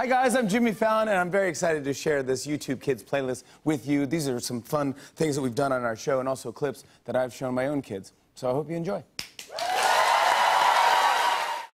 Hi, guys, I'm Jimmy Fallon, and I'm very excited to share this YouTube Kids playlist with you. These are some fun things that we've done on our show and also clips that I've shown my own kids. So I hope you enjoy.